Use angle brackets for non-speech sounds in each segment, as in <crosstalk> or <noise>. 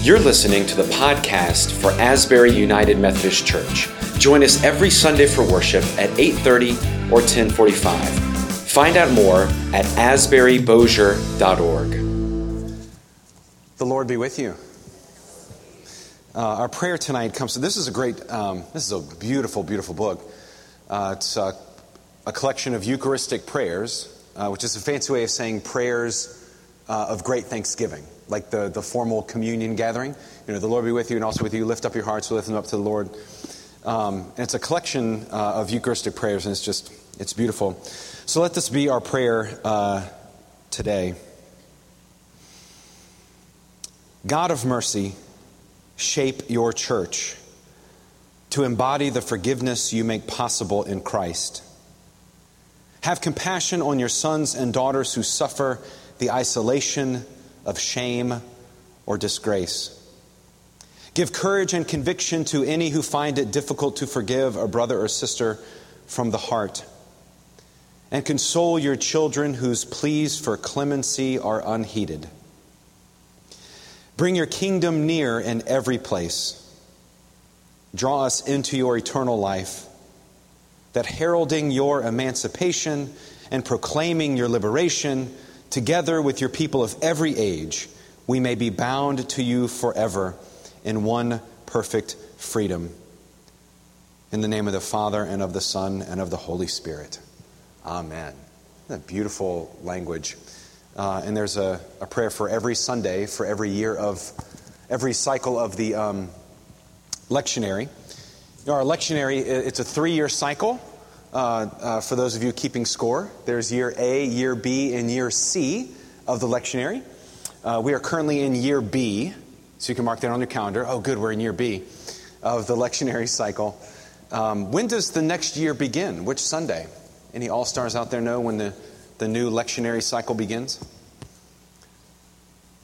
You're listening to the podcast for Asbury United Methodist Church. Join us every Sunday for worship at 8:30 or 10:45. Find out more at asburybosier.org. The Lord be with you. Uh, our prayer tonight comes. This is a great. Um, this is a beautiful, beautiful book. Uh, it's a, a, collection of Eucharistic prayers, uh, which is a fancy way of saying prayers uh, of great thanksgiving like the, the formal communion gathering. You know, the Lord be with you and also with you. Lift up your hearts, lift them up to the Lord. Um, and it's a collection uh, of Eucharistic prayers, and it's just, it's beautiful. So let this be our prayer uh, today. God of mercy, shape your church to embody the forgiveness you make possible in Christ. Have compassion on your sons and daughters who suffer the isolation of shame or disgrace. Give courage and conviction to any who find it difficult to forgive a brother or sister from the heart. And console your children whose pleas for clemency are unheeded. Bring your kingdom near in every place. Draw us into your eternal life, that heralding your emancipation and proclaiming your liberation, together with your people of every age, we may be bound to you forever in one perfect freedom. In the name of the Father, and of the Son, and of the Holy Spirit. Amen. That beautiful language. Uh, and there's a, a, prayer for every Sunday, for every year of, every cycle of the um, lectionary. You know, our lectionary, it's a three year cycle. Uh, uh, for those of you keeping score, there's year A, year B, and year C of the lectionary. Uh, we are currently in year B, so you can mark that on your calendar. Oh, good, we're in year B of the lectionary cycle. Um, when does the next year begin? Which Sunday? Any all stars out there know when the, the new lectionary cycle begins?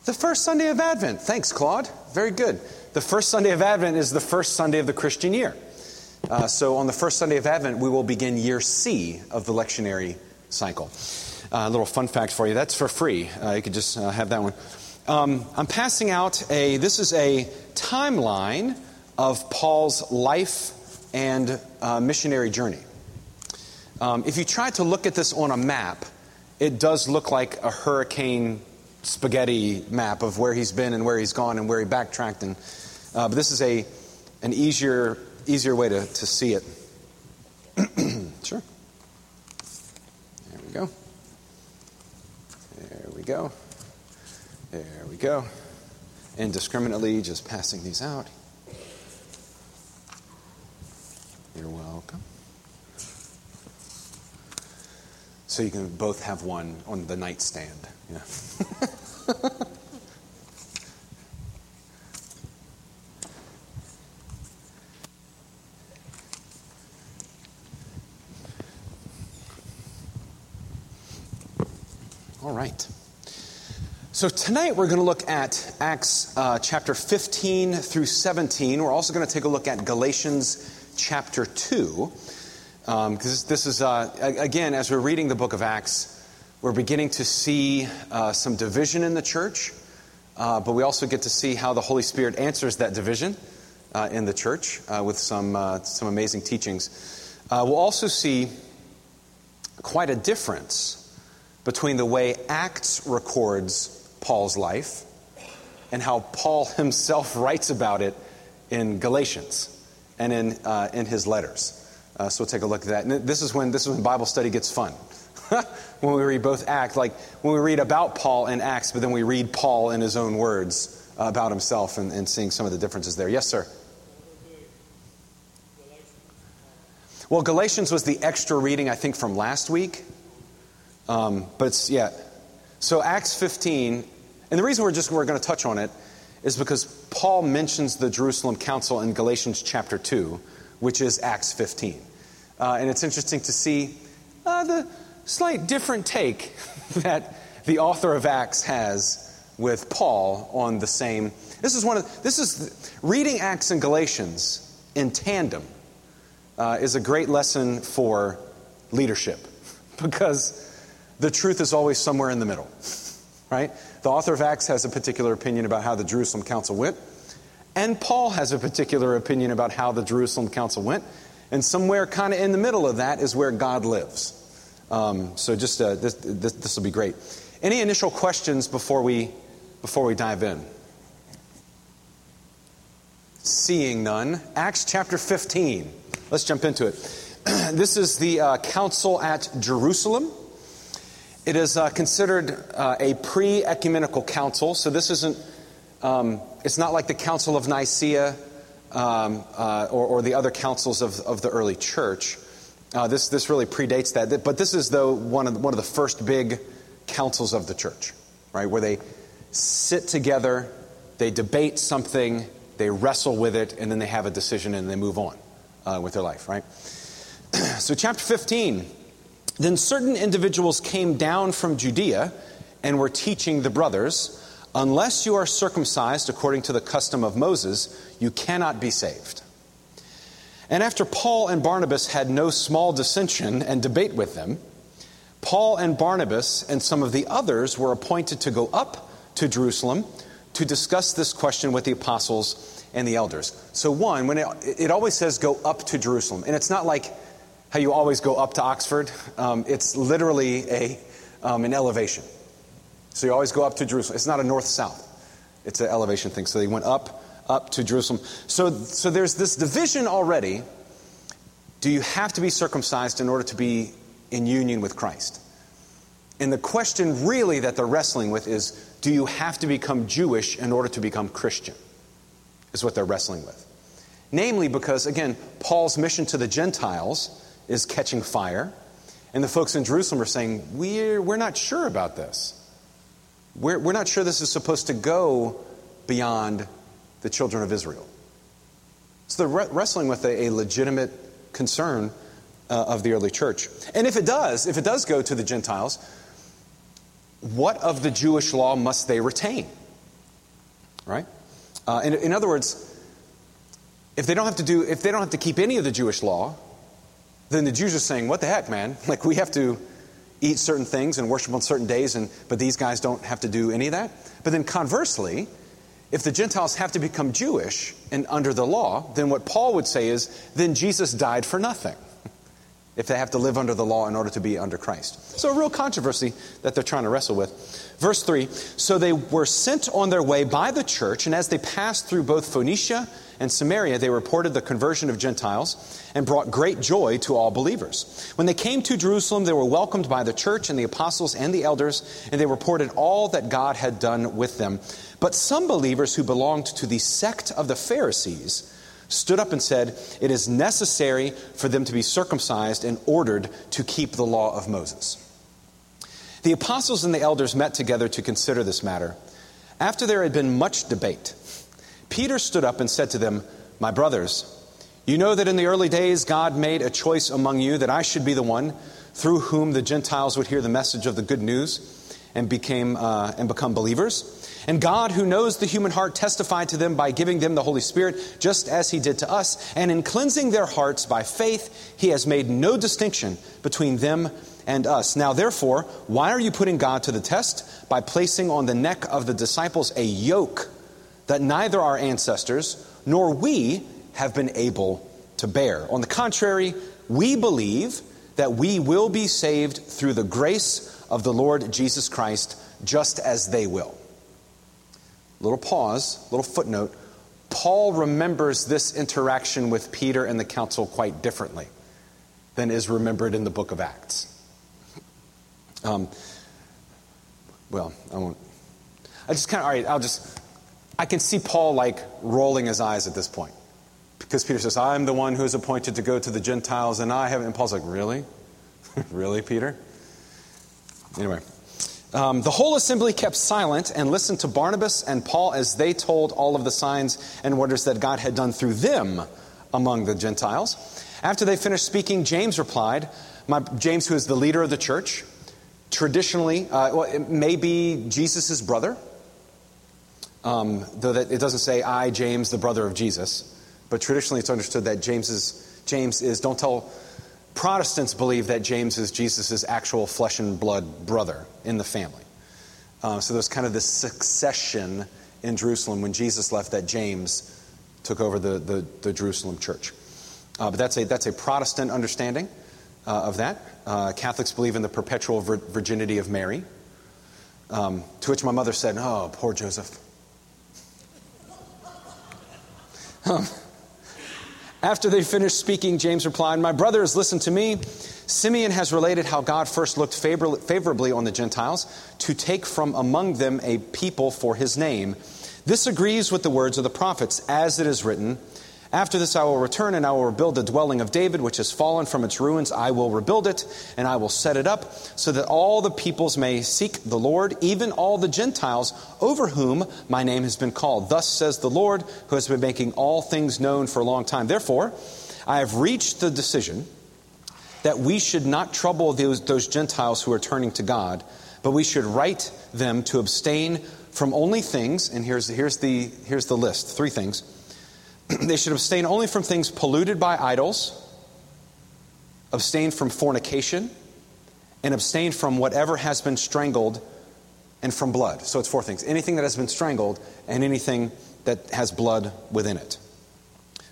The first Sunday of Advent. Thanks, Claude. Very good. The first Sunday of Advent is the first Sunday of the Christian year. Uh, so on the first Sunday of Advent, we will begin year C of the lectionary cycle. Uh, a little fun fact for you that's for free. Uh, you could just uh, have that one. Um, I'm passing out a, this is a timeline of Paul's life and uh, missionary journey. Um, if you try to look at this on a map, it does look like a hurricane spaghetti map of where he's been and where he's gone and where he backtracked. And, uh, but this is a, an easier easier way to, to see it. <clears throat> sure. There we go. There we go. There we go. Indiscriminately just passing these out. You're welcome. So you can both have one on the nightstand. Yeah. <laughs> All right. So tonight we're going to look at Acts uh, chapter 15 through 17. We're also going to take a look at Galatians chapter 2. Because um, this is, uh, again, as we're reading the book of Acts, we're beginning to see uh, some division in the church, uh, but we also get to see how the Holy Spirit answers that division uh, in the church uh, with some, some amazing teachings. we'll also see quite a difference between the way Acts records Paul's life and how Paul <laughs> himself writes about it in Galatians and in, uh, in his letters. Uh, so we'll take a look at that. And this is when this is when Bible study gets fun. <laughs> when we read both Acts, like when we read about Paul in Acts, but then we read Paul in his own words about himself and, and seeing some of the differences there. Yes, sir. Well, Galatians was the extra reading, I think, from last week. Um, but it's, yeah. So Acts 15, and the reason we're just we're going to touch on it is because Paul mentions the Jerusalem Council in Galatians chapter 2, which is Acts 15. Uh, and it's interesting to see uh, the slight different take <laughs> that the author of Acts has with Paul on the same. This is one of this is reading Acts and Galatians in tandem uh, is a great lesson for leadership <laughs> because the truth is always somewhere in the middle, right? The author of Acts has a particular opinion about how the Jerusalem council went, and Paul has a particular opinion about how the Jerusalem council went, and somewhere kind of in the middle of that is where God lives. Um, so just uh, this, this, will be great. Any initial questions before we before we dive in? Seeing none, Acts chapter 15. Let's jump into it. <clears throat> this is the uh, council at Jerusalem. It is uh, considered uh, a pre ecumenical council, so this isn't, um, it's not like the Council of Nicaea um, uh, or, or, the other councils of, of the early church. Uh, this, this really predates that. But this is, though, one of, the, one of the first big councils of the church, right? Where they sit together, they debate something, they wrestle with it, and then they have a decision and they move on uh, with their life, right? <clears throat> so, chapter 15 then certain individuals came down from Judea and were teaching the brothers, unless you are circumcised according to the custom of Moses, you cannot be saved. And after Paul and Barnabas had no small dissension and debate with them, Paul and Barnabas and some of the others were appointed to go up to Jerusalem to discuss this question with the apostles and the elders. So, one, when it, it always says go up to Jerusalem, and it's not like how you always go up to Oxford. Um, it's literally a, um, an elevation. So you always go up to Jerusalem. It's not a north south, it's an elevation thing. So they went up, up to Jerusalem. So, so there's this division already. Do you have to be circumcised in order to be in union with Christ? And the question really that they're wrestling with is do you have to become Jewish in order to become Christian? Is what they're wrestling with. Namely, because, again, Paul's mission to the Gentiles is catching fire. And the folks in Jerusalem are saying, We're, we're not sure about this. We're, we're not sure this is supposed to go beyond the children of Israel. So they're wrestling with a, a legitimate concern uh, of the early church. And if it does, if it does go to the Gentiles, what of the Jewish law must they retain? Right? Uh, in, in other words, if they don't have to do, if they don't have to keep any of the Jewish law, then the Jews are saying, What the heck, man? <laughs> Like, we have to eat certain things and worship on certain days, and, but these guys don't have to do any of that. But then conversely, if the Gentiles have to become Jewish and under the law, then what Paul would say is, then Jesus died for nothing <laughs> if they have to live under the law in order to be under Christ. So, a real controversy that they're trying to wrestle with. Verse 3 So they were sent on their way by the church, and as they passed through both Phoenicia and Samaria, they reported the conversion of Gentiles and brought great joy to all believers. When they came to Jerusalem, they were welcomed by the church and the apostles and the elders, and they reported all that God had done with them. But some believers who belonged to the sect of the Pharisees, stood up and said, It is necessary for them to be circumcised and ordered to keep the law of Moses. The apostles and the elders met together to consider this matter. After there had been much debate, Peter stood up and said to them, My brothers, you know that in the early days God made a choice among you that I should be the one through whom the Gentiles would hear the message of the good news and became uh, and become believers. And God, who knows the human heart, testified to them by giving them the Holy Spirit, just as He did to us. And in cleansing their hearts by faith, He has made no distinction between them and us. Now, therefore, why are you putting God to the test? By placing on the neck of the disciples a yoke that neither our ancestors nor we have been able to bear. On the contrary, we believe that we will be saved through the grace of the Lord Jesus Christ, just as they will. Little pause, little footnote. Paul remembers this interaction with Peter and the council quite differently than is remembered in the book of Acts. Um, well, I won't. I just kind of, all right, I'll just, I can see Paul like rolling his eyes at this point. Because Peter says, I'm the one who is appointed to go to the Gentiles, and I haven't. And Paul's like, Really? <laughs> really, Peter? Anyway, um, the whole assembly kept silent and listened to Barnabas and Paul as they told all of the signs and wonders that God had done through them among the Gentiles. After they finished speaking, James replied, my, James, who is the leader of the church, traditionally, uh, well, it may be Jesus' brother, um, though that it doesn't say, I, James, the brother of Jesus. But traditionally, it's understood that James is, James is don't tell Protestants believe that James is Jesus' actual flesh and blood brother in the family. Uh, so there's kind of this succession in Jerusalem when Jesus left that James took over the, the, the Jerusalem church. Uh, but that's a, that's a Protestant understanding uh, of that. Uh, Catholics believe in the perpetual vir- virginity of Mary. Um, to which my mother said, Oh, poor Joseph. Um, after they finished speaking, James replied, My brothers, listen to me. Simeon has related how God first looked favor- favorably on the Gentiles to take from among them a people for his name. This agrees with the words of the prophets, as it is written, after this I will return and I will rebuild the dwelling of David, which has fallen from its ruins. I will rebuild it and I will set it up so that all the peoples may seek the Lord, even all the Gentiles over whom my name has been called. Thus says the Lord, who has been making all things known for a long time. Therefore, I have reached the decision that we should not trouble those, those Gentiles who are turning to God, but we should write them to abstain from only things, and here's, here's, the, here's the list three things <clears throat> they should abstain only from things polluted by idols, abstain from fornication, and abstain from whatever has been strangled and from blood. So it's four things anything that has been strangled and anything that has blood within it.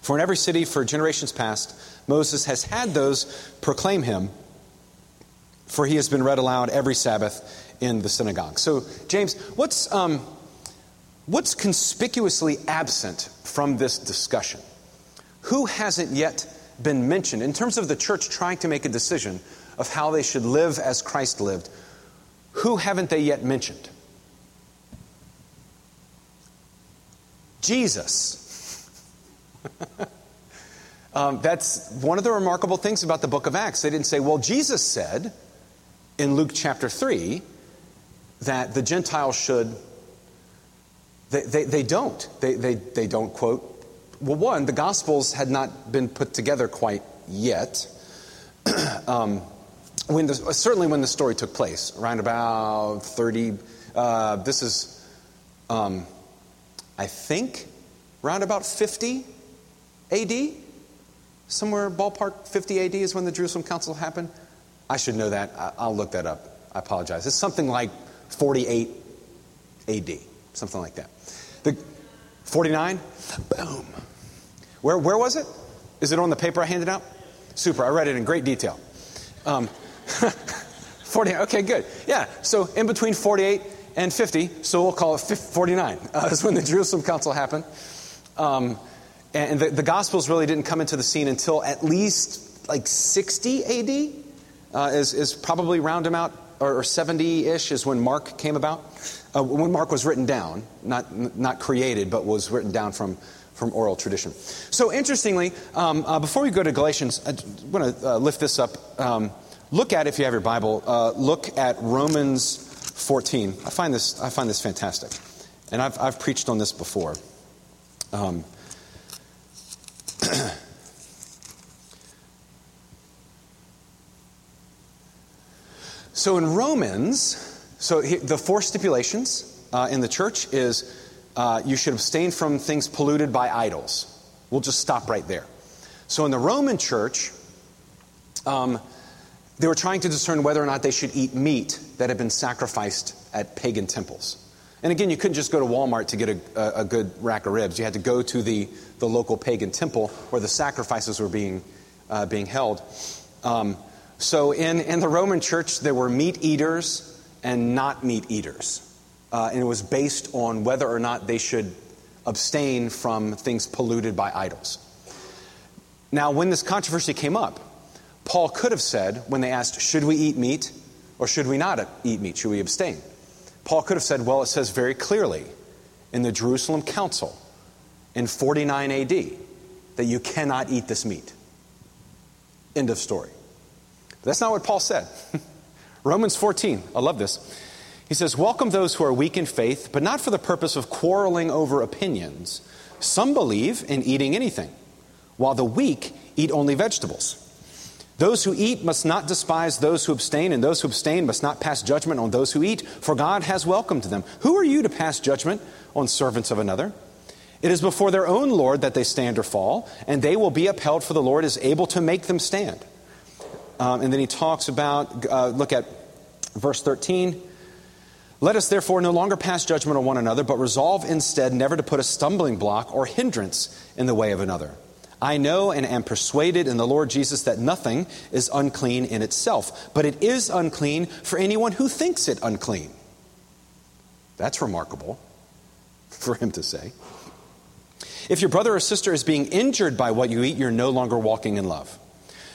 For in every city for generations past, Moses has had those proclaim him, for he has been read aloud every Sabbath in the synagogue. So, James, what's. Um, What's conspicuously absent from this discussion? Who hasn't yet been mentioned in terms of the church trying to make a decision of how they should live as Christ lived? Who haven't they yet mentioned? Jesus. <laughs> um, that's one of the remarkable things about the book of Acts. They didn't say, well, Jesus said in Luke chapter 3 that the Gentiles should they, they, don't. They, they, they don't quote. Well, one, the Gospels had not been put together quite yet. <clears throat> um, when the, certainly when the story took place, around about 30, uh, this is, um, I think, around about 50 AD? Somewhere ballpark 50 AD is when the Jerusalem Council happened. I should know that. I'll look that up. I apologize. It's something like 48 AD, something like that. The 49? Boom. Where, where was it? Is it on the paper I handed out? Super. I read it in great detail. Um, <laughs> 48. Okay, good. Yeah. So in between 48 and 50, so we'll call it 49. <laughs> Uh, is when the Jerusalem Council happened. Um, and the, the, Gospels really didn't come into the scene until at least like 60 AD, uh, is, is probably roundabout, or 70 ish is when Mark came about uh, when Mark was written down, not, not created, but was written down from, from oral tradition. So, interestingly, um, uh, before we go to Galatians, I want to uh, lift this up. Um, look at, if you have your Bible, uh, look at Romans 14. I find this, I find this fantastic. And I've, I've preached on this before. Um, <clears throat> so, in Romans, so the four stipulations uh, in the church is uh, you should abstain from things polluted by idols. We'll just stop right there. So in the Roman church, um, they were trying to discern whether or not they should eat meat that had been sacrificed at pagan temples. And again, you couldn't just go to Walmart to get a, a good rack of ribs. You had to go to the, the local pagan temple where the sacrifices were being, uh, being held. Um, so in, in the Roman church, there were meat eaters and not meat eaters. Uh, and it was based on whether or not they should abstain from things polluted by idols. Now, when this controversy came up, Paul could have said, when they asked, Should we eat meat or should we not eat meat? Should we abstain? Paul could have said, Well, it says very clearly in the Jerusalem Council in 49 AD that you cannot eat this meat. End of story. But that's not what Paul said. <laughs> Romans 14, I love this. He says, Welcome those who are weak in faith, but not for the purpose of quarreling over opinions. Some believe in eating anything, while the weak eat only vegetables. Those who eat must not despise those who abstain, and those who abstain must not pass judgment on those who eat, for God has welcomed them. Who are you to pass judgment on servants of another? It is before their own Lord that they stand or fall, and they will be upheld, for the Lord is able to make them stand. Um, and then he talks about, uh, look at verse 13. Let us therefore no longer pass judgment on one another, but resolve instead never to put a stumbling block or hindrance in the way of another. I know and am persuaded in the Lord Jesus that nothing is unclean in itself, but it is unclean for anyone who thinks it unclean. That's remarkable <laughs> for him to say. If your brother or sister is being injured by what you eat, you're no longer walking in love.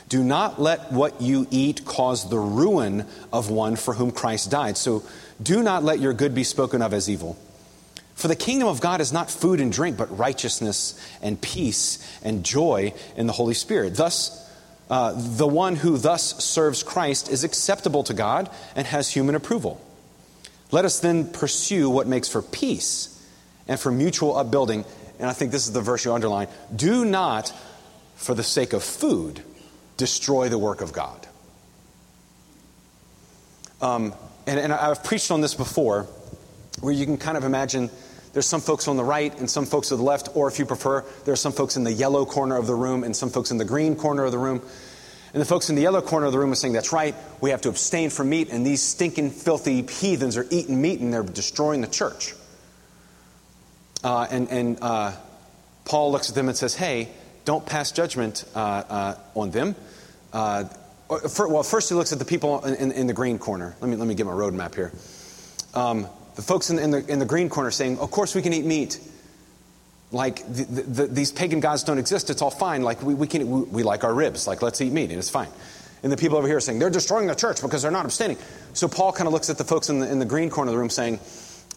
Do not let what you eat cause the ruin of one for whom Christ died. So do not let your good be spoken of as evil. For the kingdom of God is not food and drink, but righteousness and peace and joy in the Holy Spirit. Thus, uh, the one who thus serves Christ is acceptable to God and has human approval. Let us then pursue what makes for peace and for mutual upbuilding. And I think this is the verse you underline. Do not, for the sake of food, destroy the work of God. Um, and, and I've preached on this before, where you can kind of imagine there's some folks on the right and some folks to the left, or if you prefer, there are some folks in the yellow corner of the room and some folks in the green corner of the room. And the folks in the yellow corner of the room are saying, That's right, we have to abstain from meat, and these stinking, filthy heathens are eating meat and they're destroying the church. Uh, and and uh, Paul looks at them and says, Hey, don't pass judgment uh, uh on them. Uh, for, well, first he looks at the people in, in, in, the green corner. Let me, let me get my roadmap here. Um, the folks in, in, the, in the green corner saying, Of course we can eat meat. Like the, the, these pagan gods don't exist, it's all fine. Like we, we, can, we, we like our ribs, like let's eat meat, and it's fine. And the people over here are saying, They're destroying the church because they're not abstaining. So Paul kind of looks at the folks in the, in the green corner of the room saying,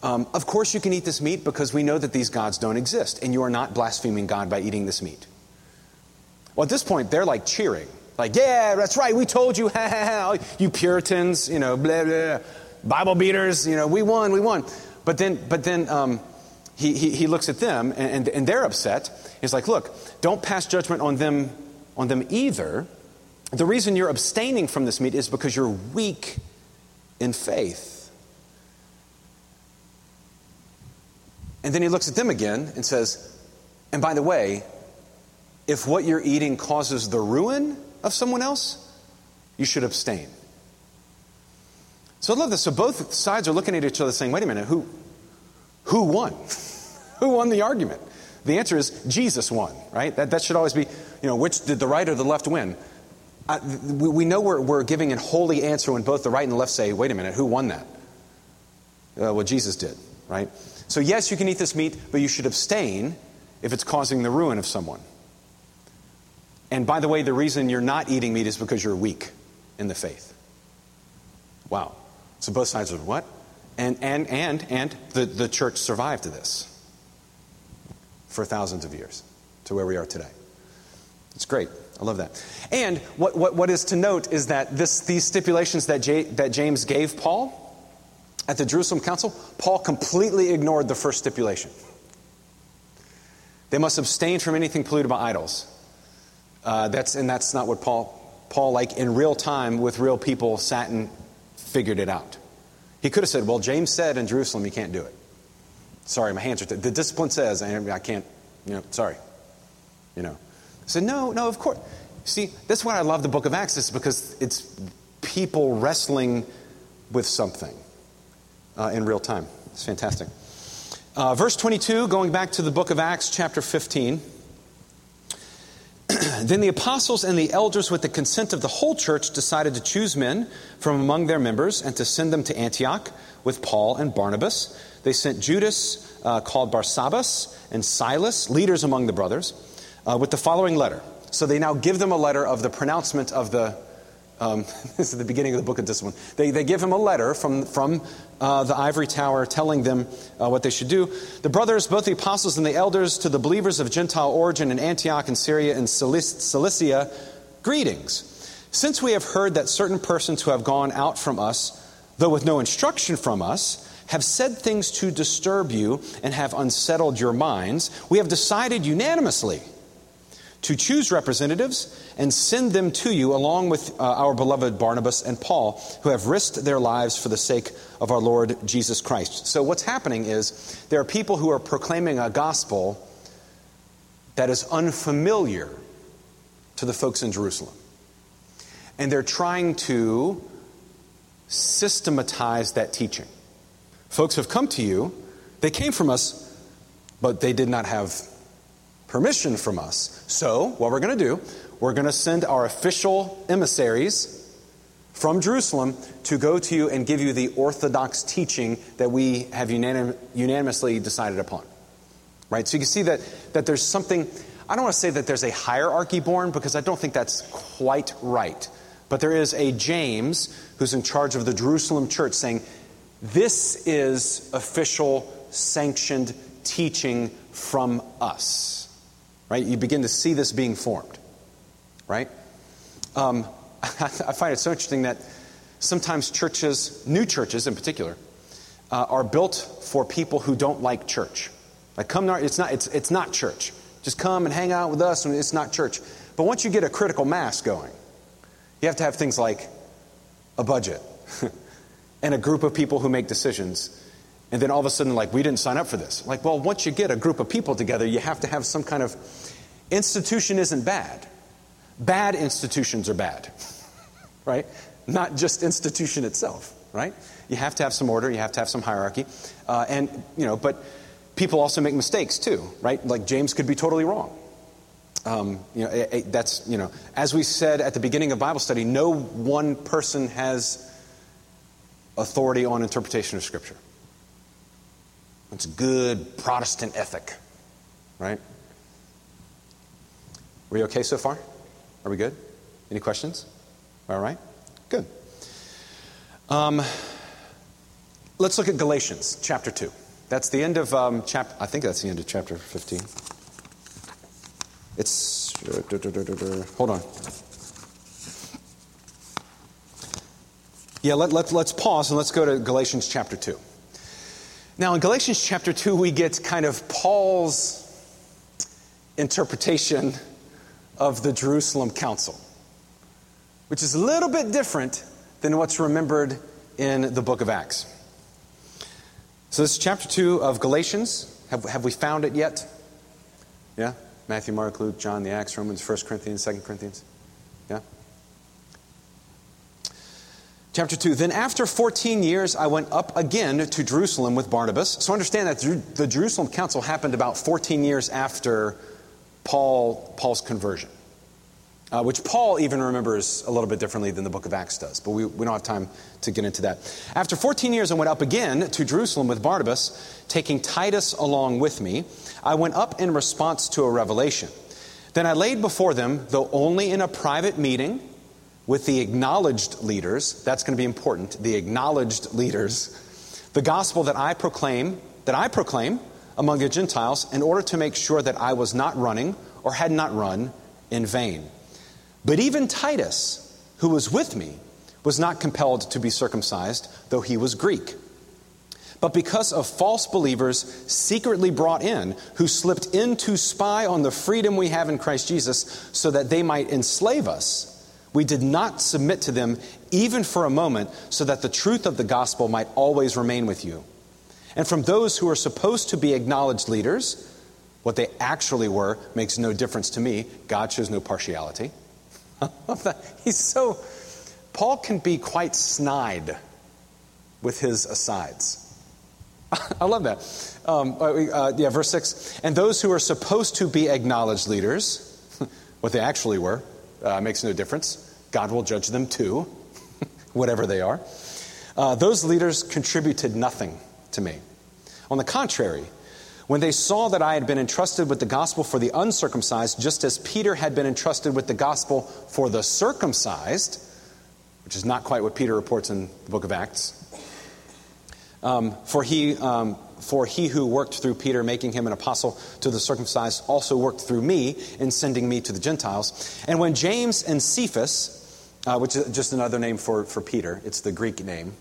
um, Of course you can eat this meat because we know that these gods don't exist, and you are not blaspheming God by eating this meat. Well, at this point, they're like cheering. Like, yeah, that's right, we told you, <laughs> you Puritans, you know, blah, blah, Bible beaters, you know, we won, we won. But then, but then um, he, he, he, looks at them and, and, and they're upset. He's like, look, don't pass judgment on them, on them either. The reason you're abstaining from this meat is because you're weak in faith. And then he looks at them again and says, and by the way, if what you're eating causes the ruin of someone else, you should abstain. So I love this. So both sides are looking at each other saying, wait a minute, who, who won? <laughs> who won the argument? The answer is Jesus won, right? That, that should always be, you know, which did the right or the left win? Uh, we, we, know we're, we're giving a holy answer when both the right and the left say, wait a minute, who won that? Uh, well, Jesus did, right? So, yes, you can eat this meat, but you should abstain if it's causing the ruin of someone. And by the way, the reason you're not eating meat is because you're weak in the faith. Wow. So both sides are what? And and and and the, the church survived this for thousands of years to where we are today. It's great. I love that. And what, what, what is to note is that this, these stipulations that, J, that James gave Paul at the Jerusalem Council, Paul completely ignored the first stipulation. They must abstain from anything polluted by idols. Uh, that's, and that's not what Paul, Paul, like in real time with real people, sat and figured it out. He could have said, Well, James said in Jerusalem you can't do it. Sorry, my hands are. T- the discipline says, I can't, you know, sorry. You know. I said, No, no, of course. See, that's why I love the book of Acts, is because it's people wrestling with something uh, in real time. It's fantastic. Uh, verse 22, going back to the book of Acts, chapter 15. <clears throat> then the apostles and the elders, with the consent of the whole church, decided to choose men from among their members and to send them to Antioch with Paul and Barnabas. They sent Judas, uh, called Barsabbas, and Silas, leaders among the brothers, uh, with the following letter. So they now give them a letter of the pronouncement of the um, <laughs> this is the beginning of the book of discipline. They, they give him a letter from, from uh, the ivory tower telling them uh, what they should do. The brothers, both the apostles and the elders, to the believers of Gentile origin in Antioch and Syria and Cilicia, greetings. Since we have heard that certain persons who have gone out from us, though with no instruction from us, have said things to disturb you and have unsettled your minds, we have decided unanimously to choose representatives and send them to you along with uh, our beloved Barnabas and Paul, who have risked their lives for the sake of our Lord Jesus Christ. So, what's happening is there are people who are proclaiming a gospel that is unfamiliar to the folks in Jerusalem. And they're trying to systematize that teaching. Folks have come to you, they came from us, but they did not have permission from us. So, what we're going to do, we're going to send our official emissaries from Jerusalem to go to you and give you the orthodox teaching that we have unanim- unanimously decided upon. Right? So you can see that, that there's something, I don't want to say that there's a hierarchy born because I don't think that's quite right. But there is a James who's in charge of the Jerusalem church saying, this is official, sanctioned teaching from us. Right? You begin to see this being formed. Right? Um, <laughs> I find it so interesting that sometimes churches, new churches in particular, uh, are built for people who don't like church. Like, come, to our, it's not, it's, it's not church. Just come and hang out with us, and it's not church. But once you get a critical mass going, you have to have things like a budget <laughs> and a group of people who make decisions. And then all of a sudden, like, we didn't sign up for this. Like, well, once you get a group of people together, you have to have some kind of institution isn't bad. Bad institutions are bad, <laughs> right? Not just institution itself, right? You have to have some order, you have to have some hierarchy. Uh, and, you know, but people also make mistakes too, right? Like James could be totally wrong. Um, you know, it, it, that's, you know, as we said at the beginning of Bible study, no one person has authority on interpretation of Scripture. It's good Protestant ethic, right? Are we okay so far? Are we good? Any questions? All right? Good. Um, let's look at Galatians chapter 2. That's the end of um, chapter, I think that's the end of chapter 15. It's, hold on. Yeah, let, let, let's pause and let's go to Galatians chapter 2. Now, in Galatians chapter 2, we get kind of Paul's interpretation of the Jerusalem Council, which is a little bit different than what's remembered in the book of Acts. So, this is chapter 2 of Galatians. Have, have we found it yet? Yeah? Matthew, Mark, Luke, John, the Acts, Romans, 1 Corinthians, 2 Corinthians. Yeah? Chapter 2 Then after 14 years, I went up again to Jerusalem with Barnabas. So understand that the Jerusalem Council happened about 14 years after Paul, Paul's conversion, uh, which Paul even remembers a little bit differently than the book of Acts does, but we, we don't have time to get into that. After 14 years, I went up again to Jerusalem with Barnabas, taking Titus along with me. I went up in response to a revelation. Then I laid before them, though only in a private meeting with the acknowledged leaders, that's going to be important, the acknowledged leaders, the gospel that I proclaim, that I proclaim among the Gentiles in order to make sure that I was not running or had not run in vain. But even Titus, who was with me, was not compelled to be circumcised, though he was Greek. But because of false believers secretly brought in, who slipped in to spy on the freedom we have in Christ Jesus so that they might enslave us, we did not submit to them even for a moment so that the truth of the gospel might always remain with you. And from those who are supposed to be acknowledged leaders, what they actually were makes no difference to me. God shows no partiality. <laughs> He's so, Paul can be quite snide with his asides. <laughs> I love that. Um, uh, uh, yeah, verse 6. And those who are supposed to be acknowledged leaders, <laughs> what they actually were, uh, makes no difference. God will judge them too, <laughs> whatever they are. Uh, those leaders contributed nothing to me. On the contrary, when they saw that I had been entrusted with the gospel for the uncircumcised, just as Peter had been entrusted with the gospel for the circumcised, which is not quite what Peter reports in the book of Acts, um, for, he, um, for he who worked through Peter, making him an apostle to the circumcised, also worked through me in sending me to the Gentiles. And when James and Cephas, uh, which is just another name for, for Peter, it's the Greek name,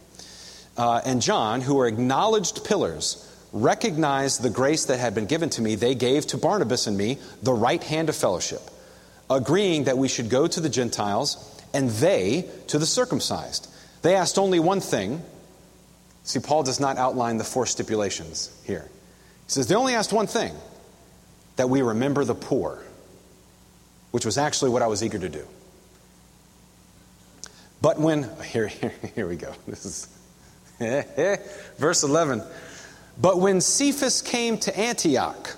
uh, and John, who were acknowledged pillars, recognized the grace that had been given to me, they gave to Barnabas and me the right hand of fellowship, agreeing that we should go to the Gentiles and they to the circumcised. They asked only one thing. See, Paul does not outline the four stipulations here. He says they only asked one thing that we remember the poor, which was actually what I was eager to do. But when, <laughs> here, here, here we go. This is <laughs> Verse 11. But when Cephas came to Antioch,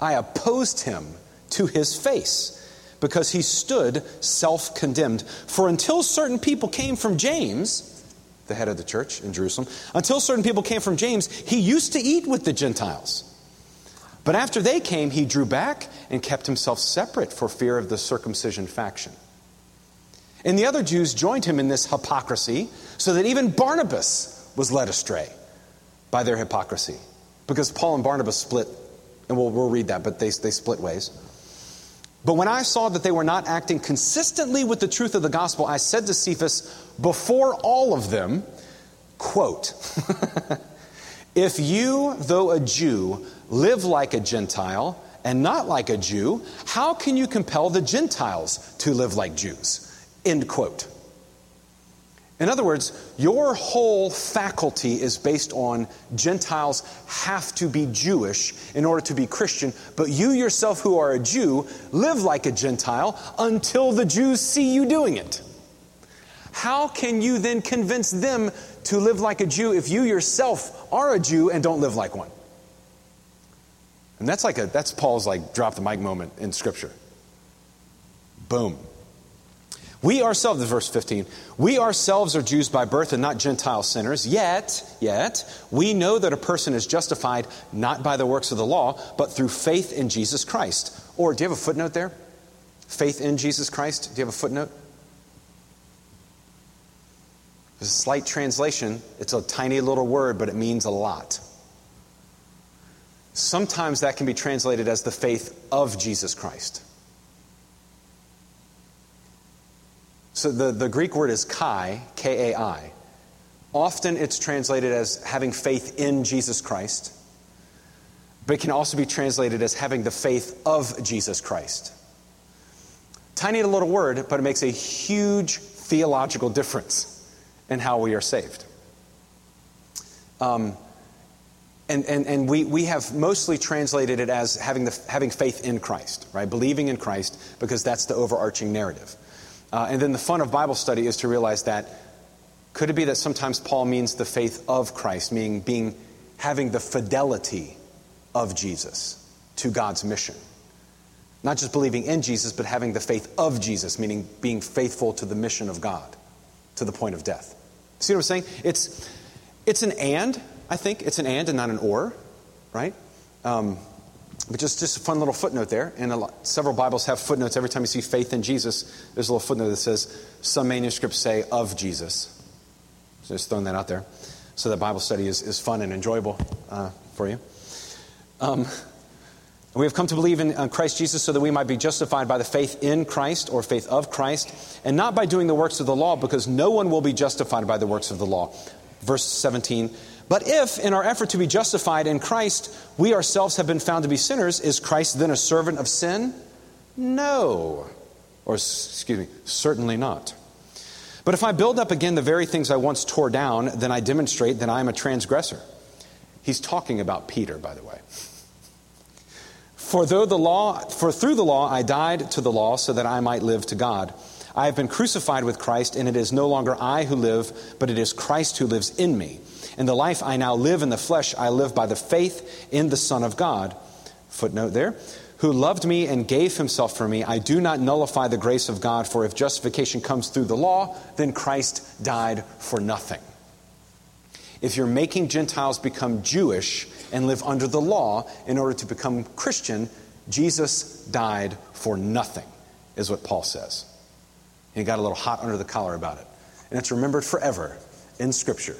I opposed him to his face because he stood self condemned. For until certain people came from James, the head of the church in Jerusalem, until certain people came from James, he used to eat with the Gentiles. But after they came, he drew back and kept himself separate for fear of the circumcision faction. And the other Jews joined him in this hypocrisy, so that even Barnabas was led astray by their hypocrisy. Because Paul and Barnabas split, and we'll, we'll read that, but they, they split ways. But when I saw that they were not acting consistently with the truth of the gospel, I said to Cephas before all of them, quote, <laughs> If you, though a Jew, live like a Gentile and not like a Jew, how can you compel the Gentiles to live like Jews? End quote. In other words, your whole faculty is based on Gentiles have to be Jewish in order to be Christian, but you yourself, who are a Jew, live like a Gentile until the Jews see you doing it. How can you then convince them to live like a Jew if you yourself are a Jew and don't live like one? And that's like a that's Paul's like drop the mic moment in scripture. Boom. We ourselves, verse 15, we ourselves are Jews by birth and not Gentile sinners, yet, yet, we know that a person is justified not by the works of the law, but through faith in Jesus Christ. Or, do you have a footnote there? Faith in Jesus Christ? Do you have a footnote? There's a slight translation. It's a tiny little word, but it means a lot. Sometimes that can be translated as the faith of Jesus Christ. So the, the Greek word is kai, K A I. Often it's translated as having faith in Jesus Christ, but it can also be translated as having the faith of Jesus Christ. Tiny little word, but it makes a huge theological difference in how we are saved. Um, and and, and we, we have mostly translated it as having, the, having faith in Christ, right? Believing in Christ, because that's the overarching narrative. Uh, and then the fun of Bible study is to realize that could it be that sometimes Paul means the faith of Christ, meaning being having the fidelity of Jesus to God's mission? Not just believing in Jesus, but having the faith of Jesus, meaning being faithful to the mission of God to the point of death. See what I'm saying? It's, it's an and, I think. It's an and and not an or, right? Um, but just, just a fun little footnote there. And lot, several Bibles have footnotes. Every time you see faith in Jesus, there's a little footnote that says, some manuscripts say of Jesus. So just throwing that out there. So that Bible study is, is fun and enjoyable uh, for you. Um, we have come to believe in uh, Christ Jesus so that we might be justified by the faith in Christ or faith of Christ, and not by doing the works of the law, because no one will be justified by the works of the law. Verse 17 but if, in our effort to be justified in Christ, we ourselves have been found to be sinners, is Christ then a servant of sin? No. Or, excuse me, certainly not. But if I build up again the very things I once tore down, then I demonstrate that I am a transgressor. He's talking about Peter, by the way. For though the law, for through the law I died to the law so that I might live to God. I have been crucified with Christ, and it is no longer I who live, but it is Christ who lives in me. In the life I now live in the flesh, I live by the faith in the Son of God. Footnote there. Who loved me and gave himself for me. I do not nullify the grace of God, for if justification comes through the law, then Christ died for nothing. If you're making Gentiles become Jewish and live under the law in order to become Christian, Jesus died for nothing, is what Paul says. He got a little hot under the collar about it. And it's remembered forever in Scripture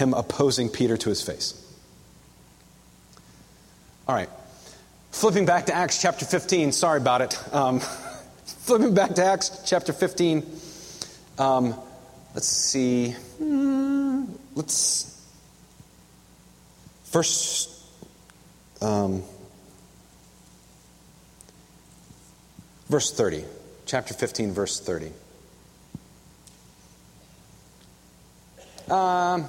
him opposing Peter to his face. All right. Flipping back to Acts chapter 15, sorry about it. Um, <laughs> flipping back to Acts chapter 15, um, let's see. Hmm, let's. First. Um, verse 30. Chapter 15, verse 30. Um,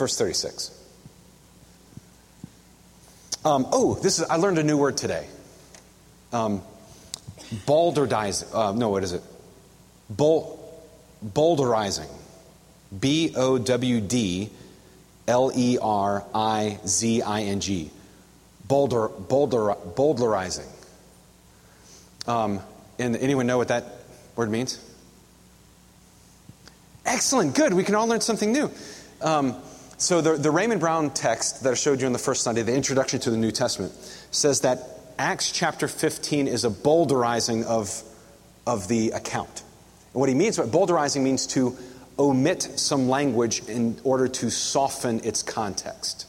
Verse 36. Um, oh, this is, I learned a new word today. Um. Uh, no, what is it? Bol- boulderizing. B O W D L E R I Z I N G. Boulder, boulder, boulderizing. Um, and anyone know what that word means? Excellent, good. We can all learn something new. Um, so, the, the Raymond Brown text that I showed you on the first Sunday, the introduction to the New Testament, says that Acts chapter 15 is a bowdlerizing of, of the account. And what he means, what bowdlerizing means to omit some language in order to soften its context.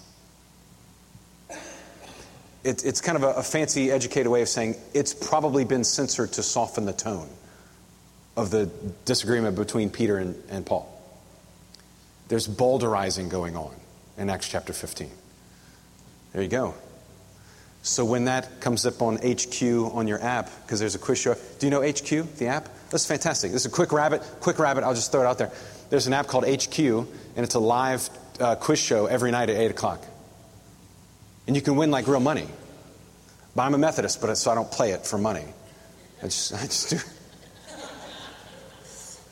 It, it's kind of a, a fancy, educated way of saying it's probably been censored to soften the tone of the disagreement between Peter and, and Paul. There's bowdlerizing going on in Acts chapter 15. There you go. So when that comes up on HQ on your app, because there's a quiz show, do you know HQ, the app? That's fantastic. This is a quick rabbit, quick rabbit, I'll just throw it out there. There's an app called HQ, and it's a live uh, quiz show every night at 8 o'clock. And you can win like real money. But I'm a Methodist, but so I don't play it for money. I just, <laughs> I just do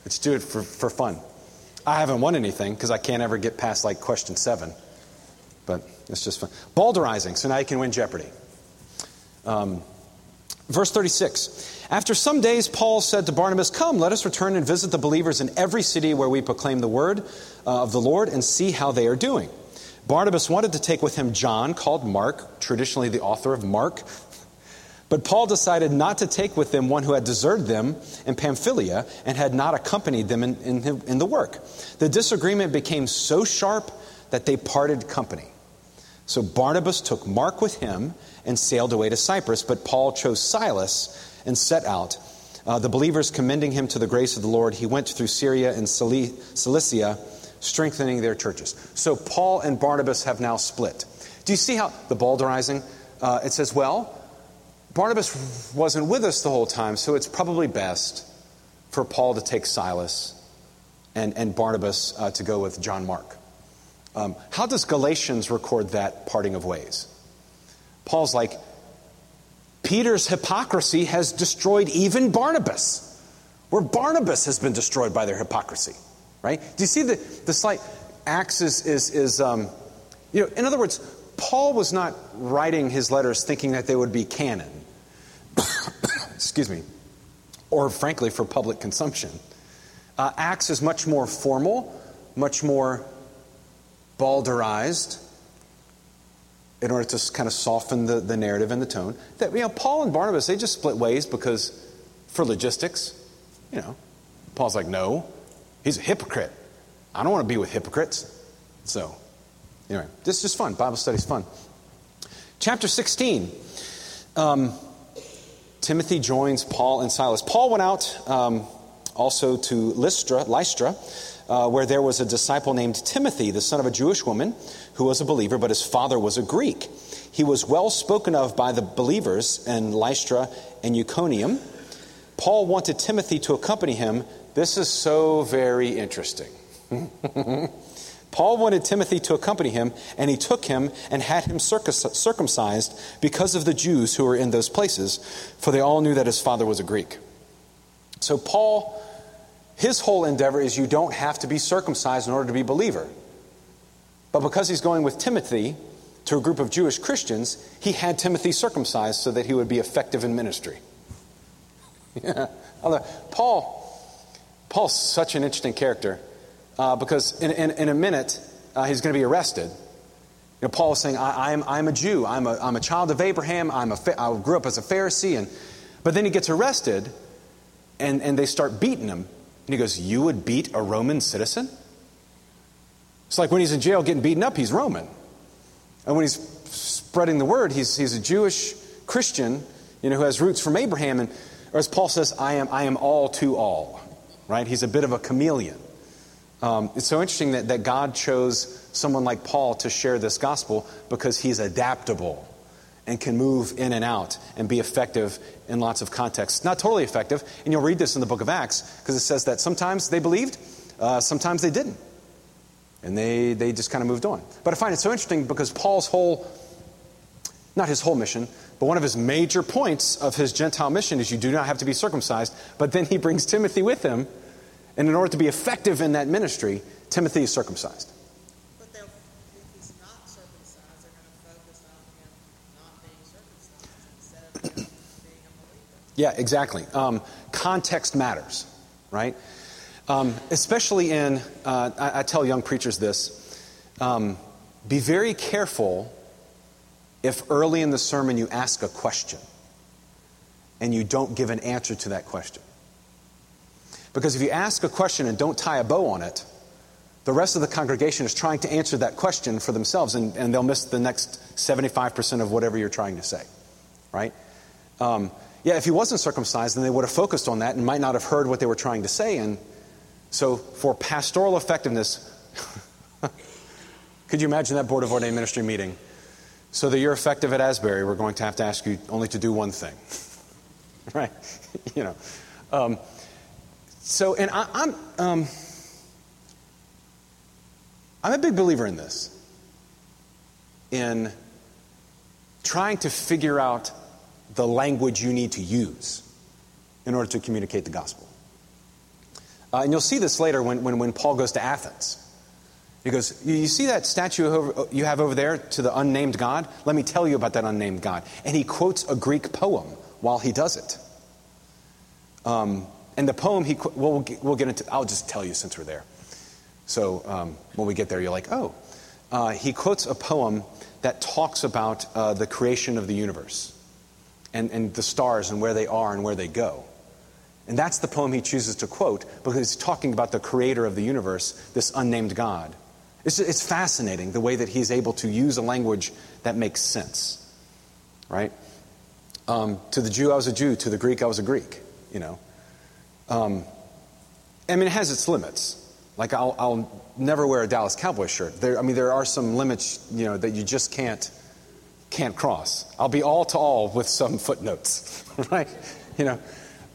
I just do it for, for fun. I haven't won anything because I can't ever get past like question seven. But it's just fun. Bowdlerizing, so now you can win Jeopardy. Um, verse 36 After some days, Paul said to Barnabas, Come, let us return and visit the believers in every city where we proclaim the word uh, of the Lord and see how they are doing. Barnabas wanted to take with him John, called Mark, traditionally the author of Mark. But Paul decided not to take with them one who had deserted them in Pamphylia and had not accompanied them in, in, in the work. The disagreement became so sharp that they parted company. So Barnabas took Mark with him and sailed away to Cyprus, but Paul chose Silas and set out. Uh, the believers commending him to the grace of the Lord, he went through Syria and Cilicia, strengthening their churches. So Paul and Barnabas have now split. Do you see how the bowdlerizing? Uh, it says, well, Barnabas wasn't with us the whole time, so it's probably best for Paul to take Silas and, and Barnabas uh, to go with John Mark. Um, how does Galatians record that parting of ways? Paul's like, Peter's hypocrisy has destroyed even Barnabas, where Barnabas has been destroyed by their hypocrisy, right? Do you see the, the slight axe is, is, is um, you know, in other words, Paul was not writing his letters thinking that they would be canon. <coughs> Excuse me. Or, frankly, for public consumption. Uh, Acts is much more formal, much more bowdlerized in order to kind of soften the, the narrative and the tone. That, you know, Paul and Barnabas, they just split ways because for logistics, you know, Paul's like, no, he's a hypocrite. I don't want to be with hypocrites. So, Anyway, this is just fun. Bible study's fun. Chapter 16. Um, Timothy joins Paul and Silas. Paul went out um, also to Lystra, Lystra uh, where there was a disciple named Timothy, the son of a Jewish woman who was a believer, but his father was a Greek. He was well spoken of by the believers in Lystra and Iconium. Paul wanted Timothy to accompany him. This is so very interesting. <laughs> Paul wanted Timothy to accompany him, and he took him and had him circumcised because of the Jews who were in those places, for they all knew that his father was a Greek. So, Paul, his whole endeavor is you don't have to be circumcised in order to be a believer. But because he's going with Timothy to a group of Jewish Christians, he had Timothy circumcised so that he would be effective in ministry. <laughs> Yeah. Paul, Paul's such an interesting character uh, because in, in, in, a minute uh, he's going to be arrested. You know, Paul is saying, I, am I'm, I'm a Jew. I'm a, I'm a child of Abraham. I'm a, I grew up as a Pharisee. And, but then he gets arrested and, and they start beating him. And he goes, You would beat a Roman citizen? It's like when he's in jail getting beaten up, he's Roman. And when he's spreading the word, he's, he's a Jewish Christian you know, who has roots from Abraham. And, or as Paul says, I am, I am all to all. Right? He's a bit of a chameleon. Um, it's so interesting that, that God chose someone like Paul to share this gospel because he's adaptable and can move in and out and be effective in lots of contexts. Not totally effective, and you'll read this in the book of Acts because it says that sometimes they believed, uh, sometimes they didn't. And they, they just kind of moved on. But I find it so interesting because Paul's whole, not his whole mission, but one of his major points of his Gentile mission is you do not have to be circumcised. But then he brings Timothy with him and in order to be effective in that ministry, Timothy is circumcised. But if he's not circumcised, they're going to focus on him not being circumcised instead of him being a believer. Yeah, exactly. Um, context matters, right? Um, especially in, uh, I, I tell young preachers this um, be very careful if early in the sermon you ask a question and you don't give an answer to that question. Because if you ask a question and don't tie a bow on it, the rest of the congregation is trying to answer that question for themselves and, and they'll miss the next 75% of whatever you're trying to say, right? Um, yeah, if he wasn't circumcised, then they would have focused on that and might not have heard what they were trying to say. And so, for pastoral effectiveness, <laughs> could you imagine that Board of Ordained Ministry meeting? So that you're effective at Asbury, we're going to have to ask you only to do one thing. <laughs> right? <laughs> you know. Um, so, and I, am I'm, um, I'm a big believer in this, in trying to figure out the language you need to use in order to communicate the gospel. Uh, and you'll see this later when, when, when Paul goes to Athens. He goes, You see that statue you have over there to the unnamed God? Let me tell you about that unnamed God. And he quotes a Greek poem while he does it. Um, and the poem, he, well, we'll get into, I'll just tell you since we're there. So um, when we get there, you're like, oh. Uh, he quotes a poem that talks about uh, the creation of the universe and, and the stars and where they are and where they go. And that's the poem he chooses to quote because he's talking about the creator of the universe, this unnamed God. It's, it's fascinating the way that he's able to use a language that makes sense, right? Um, to the Jew, I was a Jew. To the Greek, I was a Greek, you know. Um, I mean, it has its limits. Like, I'll, I'll never wear a Dallas Cowboy shirt. There, I mean, there are some limits, you know, that you just can't, can't cross. I'll be all to all with some footnotes, <laughs> right? You know,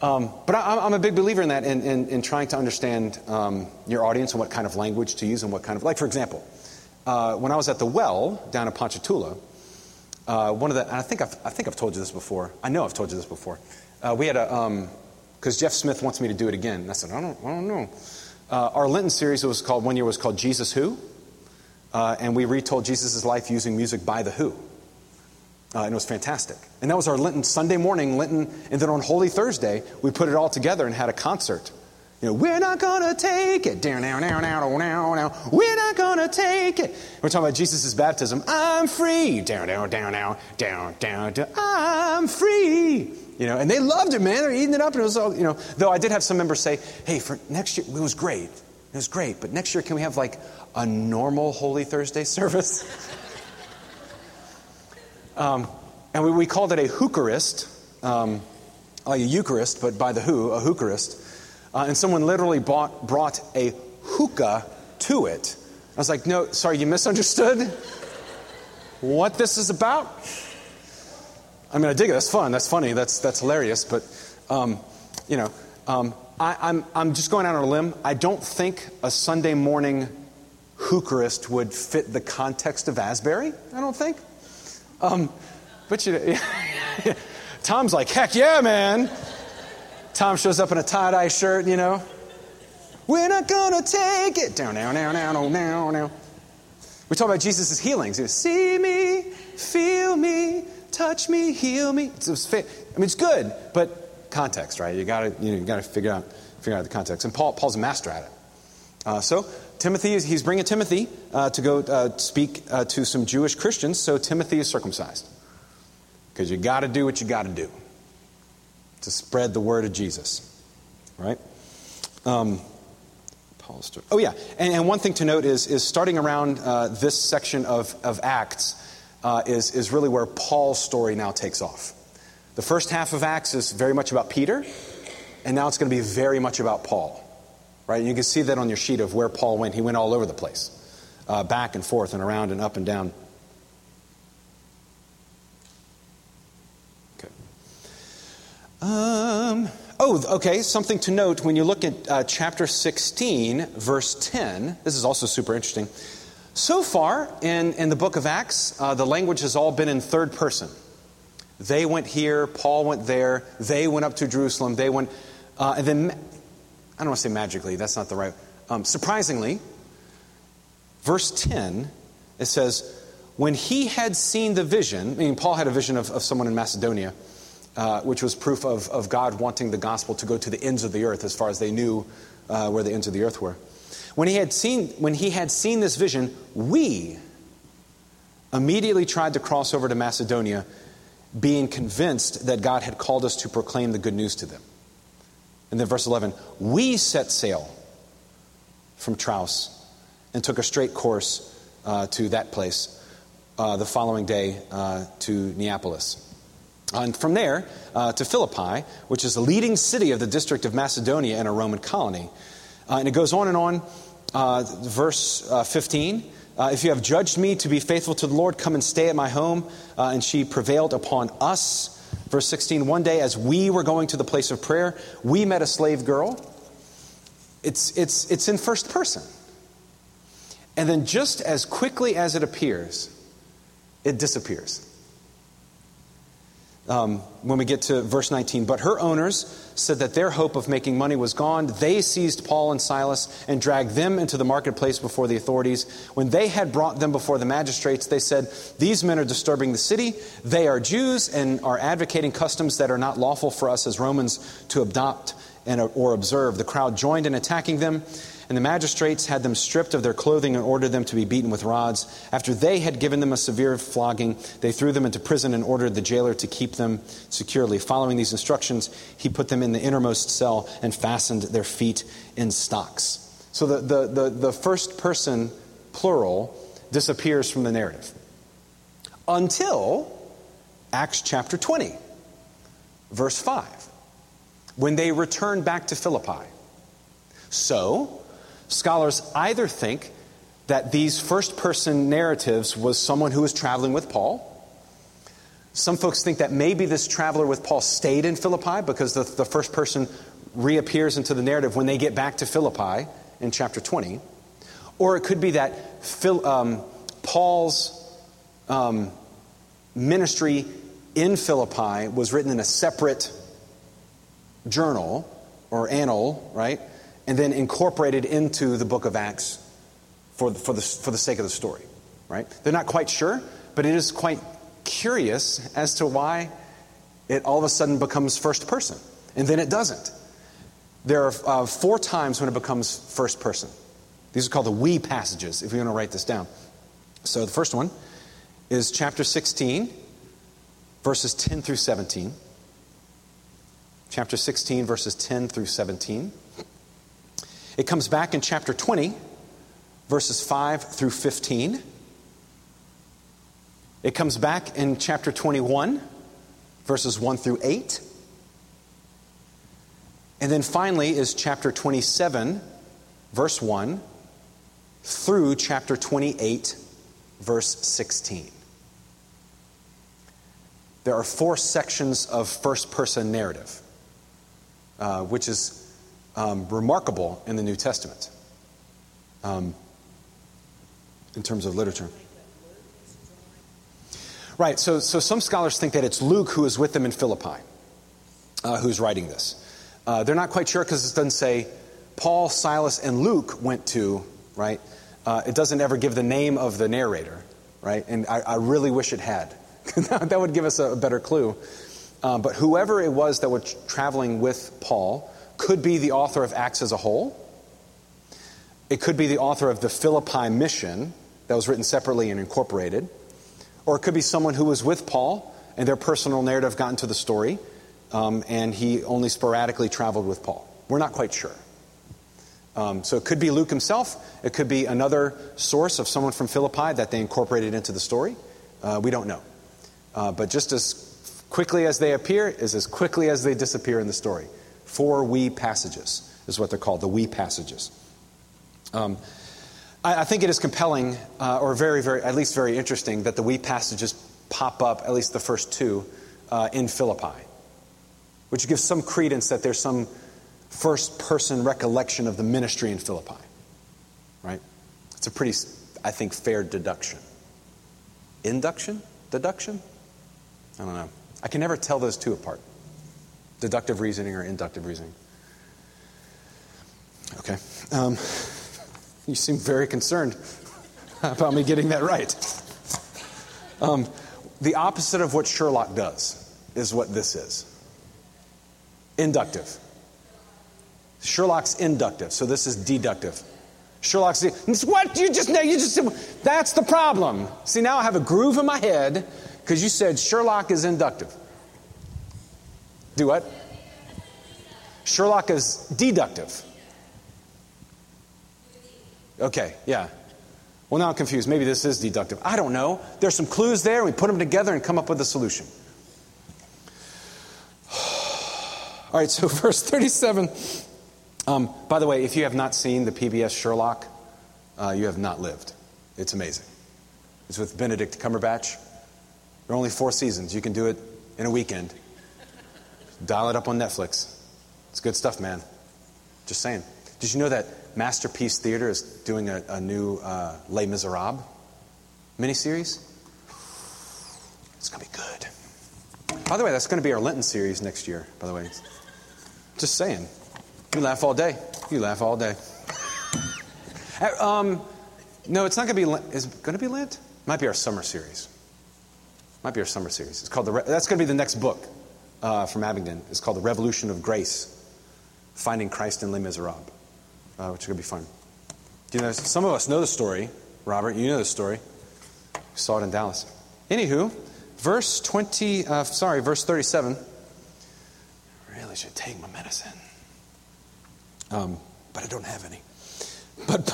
um, but I, am a big believer in that, in, in, in trying to understand um, your audience and what kind of language to use and what kind of, like, for example, uh, when I was at the well down in Ponchatoula, uh, one of the, I think I've, I think I've told you this before. I know I've told you this before. Uh, we had a, because Jeff Smith wants me to do it again. And I said, I don't, I don't know. Uh, our Lenten series was called, one year was called Jesus Who. Uh, and we retold Jesus' life using music by The Who. Uh, and it was fantastic. And that was our Lenten Sunday morning, Lenten, and then on Holy Thursday, we put it all together and had a concert. You know, we're not gonna take it. Down, now, now, now, now, now. We're not gonna take it. We're talking about Jesus' baptism. I'm free. Down, down, down, down, down, down, down. I'm free. You know, and they loved it, man. They're eating it up, and it was all, you know. Though I did have some members say, "Hey, for next year, it was great. It was great, but next year, can we have like a normal Holy Thursday <laughs> service?" Um, and we, we, called it a Eucharist, um, like a Eucharist, but by the who, a Eucharist. Uh, and someone literally bought, brought a hookah to it. I was like, no, sorry, you misunderstood <laughs> what this is about. I mean, I dig it. That's fun. That's funny. That's, that's hilarious. But, um, you know, um, I, am I'm, I'm just going out on a limb. I don't think a Sunday morning Eucharist would fit the context of Asbury. I don't think. Um, but you know, <laughs> Tom's like, heck yeah, man. Tom shows up in a tie dye shirt, you know. We're not gonna take it. Down, down, down, down, down, down. We talk about Jesus' healings. He See me, feel me, touch me, heal me. It's, it's, I mean, it's good, but context, right? You gotta, you, know, you gotta figure out, figure out the context. And Paul, Paul's a master at it. Uh, so Timothy is, he's bringing Timothy uh, to go uh, speak uh, to some Jewish Christians, so Timothy is circumcised. Because you got to do what you got to do to spread the word of Jesus. Right? Um, Paul's oh, yeah. And, and, one thing to note is, is starting around uh, this section of, of Acts uh, is, is really where Paul's story now takes off. The first half of Acts is very much about Peter, and now it's going to be very much about Paul. Right? You can see that on your sheet of where Paul went. He went all over the place, uh, back and forth and around and up and down. Okay. Um, oh, okay. Something to note when you look at uh, chapter 16, verse 10. This is also super interesting. So far in, in the book of Acts, uh, the language has all been in third person. They went here, Paul went there, they went up to Jerusalem, they went. Uh, and then I don't want to say magically, that's not the right. Um, surprisingly, verse 10, it says, When he had seen the vision, I mean, Paul had a vision of, of someone in Macedonia, uh, which was proof of, of God wanting the gospel to go to the ends of the earth as far as they knew uh, where the ends of the earth were. When he, had seen, when he had seen this vision, we immediately tried to cross over to Macedonia, being convinced that God had called us to proclaim the good news to them. And then verse 11, we set sail from Troas and took a straight course uh, to that place uh, the following day uh, to Neapolis. And from there uh, to Philippi, which is the leading city of the district of Macedonia and a Roman colony. Uh, and it goes on and on. Uh, verse uh, 15 uh, If you have judged me to be faithful to the Lord, come and stay at my home. Uh, and she prevailed upon us. Verse 16 One day, as we were going to the place of prayer, we met a slave girl. It's, it's, it's in first person. And then, just as quickly as it appears, it disappears. Um, when we get to verse 19, but her owners said that their hope of making money was gone. They seized Paul and Silas and dragged them into the marketplace before the authorities. When they had brought them before the magistrates, they said, These men are disturbing the city. They are Jews and are advocating customs that are not lawful for us as Romans to adopt and, or observe. The crowd joined in attacking them. And the magistrates had them stripped of their clothing and ordered them to be beaten with rods. After they had given them a severe flogging, they threw them into prison and ordered the jailer to keep them securely. Following these instructions, he put them in the innermost cell and fastened their feet in stocks. So the, the, the, the first person plural disappears from the narrative until Acts chapter 20, verse 5, when they return back to Philippi. So, Scholars either think that these first person narratives was someone who was traveling with Paul. Some folks think that maybe this traveler with Paul stayed in Philippi because the, the first person reappears into the narrative when they get back to Philippi in chapter 20. Or it could be that Phil, um, Paul's um, ministry in Philippi was written in a separate journal or annal, right? And then incorporated into the book of Acts for the, for the, for the sake of the story, right? They're not quite sure, but it is quite curious as to why it all of a sudden becomes first person, and then it doesn't. There are uh, four times when it becomes first person. These are called the we passages, if you want to write this down. So the first one is chapter 16, verses 10 through 17. Chapter 16, verses 10 through 17. It comes back in chapter 20, verses 5 through 15. It comes back in chapter 21, verses 1 through 8. And then finally is chapter 27, verse 1, through chapter 28, verse 16. There are four sections of first person narrative, uh, which is um, remarkable in the New Testament um, in terms of literature. Right, so, so some scholars think that it's Luke who is with them in Philippi uh, who's writing this. Uh, they're not quite sure because it doesn't say Paul, Silas, and Luke went to, right? Uh, it doesn't ever give the name of the narrator, right? And I, I really wish it had. <laughs> that would give us a, better clue. Uh, but whoever it was that was traveling with Paul could be the author of Acts as a whole. It could be the author of the Philippi mission that was written separately and incorporated. Or it could be someone who was with Paul and their personal narrative got into the story, um, and he only sporadically traveled with Paul. We're not quite sure. Um, so it could be Luke himself. It could be another source of someone from Philippi that they incorporated into the story. Uh, we don't know. Uh, but just as quickly as they appear is as quickly as they disappear in the story. Four we passages is what they're called, the we passages. Um, I, I, think it is compelling, uh, or very, very, at least very interesting, that the we passages pop up, at least the first two, uh, in Philippi, which gives some credence that there's some first person recollection of the ministry in Philippi. Right? It's a pretty, I think, fair deduction. Induction? Deduction? I don't know. I can never tell those two apart deductive reasoning or inductive reasoning. Okay. Um, you seem very concerned. <laughs> about me getting that right. Um, the opposite of what Sherlock does is what this is inductive. Sherlock's inductive, so this is deductive. Sherlock's what you just you just that's the problem. See now I have a groove in my head because you said Sherlock is inductive. Do what? Sherlock is deductive. Okay, yeah. Well, now I'm confused. Maybe this is deductive. I don't know. There's some clues there. We put them together and come up with a solution. <sighs> All right, so <laughs> verse 37. Um, by the way, if you have not seen the PBS Sherlock, uh, you have not lived. It's amazing. It's with Benedict Cumberbatch. There are only four seasons. You can do it in a weekend. Dial it up on Netflix. It's good stuff, man. Just saying. Did you know that Masterpiece Theater is doing a, a new uh, Les Miserables miniseries? It's going to be good. By the way, that's going to be our Lenten series next year, by the way. Just saying. You laugh all day. You laugh all day. <laughs> Uh, um, no, it's not going to be Lent. Is it going to be Lent? Might be our summer series. Might be our summer series. It's called the. Re- that's going to be the next book uh, from Abingdon. It's called The Revolution of Grace Finding Christ in Les Miserables, uh, which is going to be fun. You know, some of us know the story. Robert, you know the story. We saw it in Dallas. Anywho, verse 20, uh, sorry, verse 37. I really should take my medicine. Um, but I don't have any. But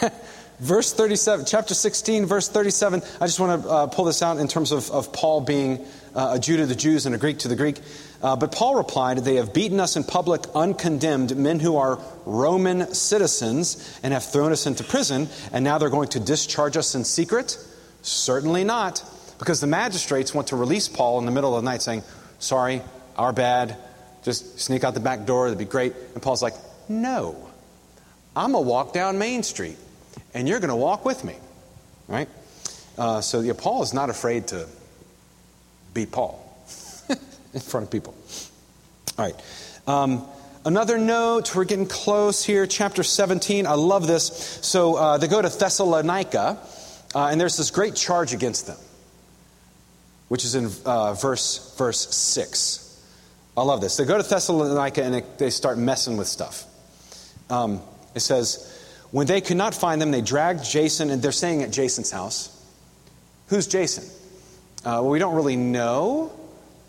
<laughs> verse 37, chapter 16, verse 37. I just want to uh, pull this out in terms of, of Paul being uh, a Jew to the Jews and a Greek to the Greek. Uh, but Paul replied, They have beaten us in public, uncondemned, men who are Roman citizens, and have thrown us into prison, and now they're going to discharge us in secret? Certainly not, because the magistrates want to release Paul in the middle of the night, saying, Sorry, our bad, just sneak out the back door, that'd be great. And Paul's like, No, I'm going to walk down Main Street, and you're going to walk with me, right? Uh, so yeah, Paul is not afraid to be Paul <laughs> in front of people. All right. Um, another note, we're getting close here, chapter 17. I love this. So uh, they go to Thessalonica, uh, and there's this great charge against them, which is in uh, verse, verse 6. I love this. They go to Thessalonica and they start messing with stuff. Um, it says, when they could not find them, they dragged Jason, and they're staying at Jason's house. Who's Jason? Uh, well, we don't really know.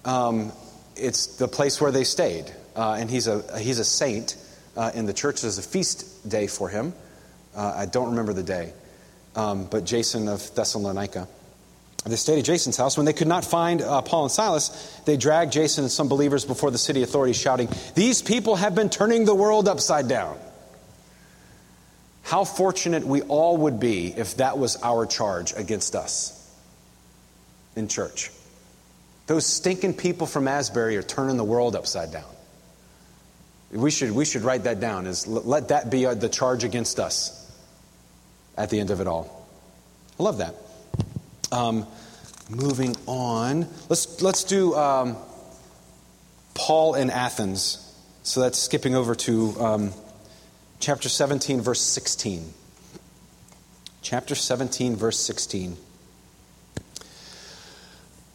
Um, it's the place where they stayed. Uh, and he's a, he's a saint uh, in the church. There's a feast day for him. Uh, I don't remember the day. Um, but Jason of Thessalonica. They stayed at Jason's house. When they could not find uh, Paul and Silas, they dragged Jason and some believers before the city authorities, shouting, These people have been turning the world upside down. How fortunate we all would be if that was our charge against us in church. Those stinking people from Asbury are turning the world upside down. We should, we should write that down, is let that be uh, the charge against us at the end of it all. I love that. Um, moving on, let's, let's do um, Paul in Athens. So that's skipping over to um, chapter 17, verse 16. Chapter 17, verse 16.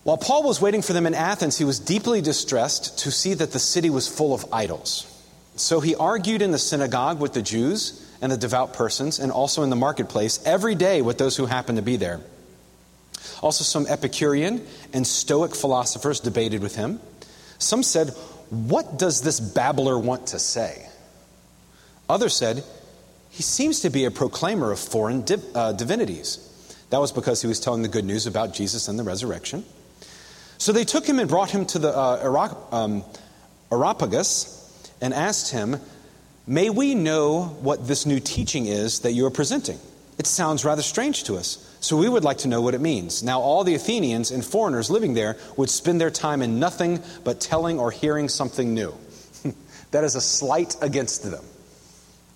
While Paul was waiting for them in Athens, he was deeply distressed to see that the city was full of idols. So he argued in the synagogue with the Jews and the devout persons, and also in the marketplace every day with those who happened to be there. Also, some Epicurean and Stoic philosophers debated with him. Some said, What does this babbler want to say? Others said, He seems to be a proclaimer of foreign div- uh, divinities. That was because he was telling the good news about Jesus and the resurrection. So they took him and brought him to the uh, um, Areopagus and asked him, May we know what this new teaching is that you are presenting? It sounds rather strange to us, so we would like to know what it means. Now, all the Athenians and foreigners living there would spend their time in nothing but telling or hearing something new. <laughs> that is a slight against them.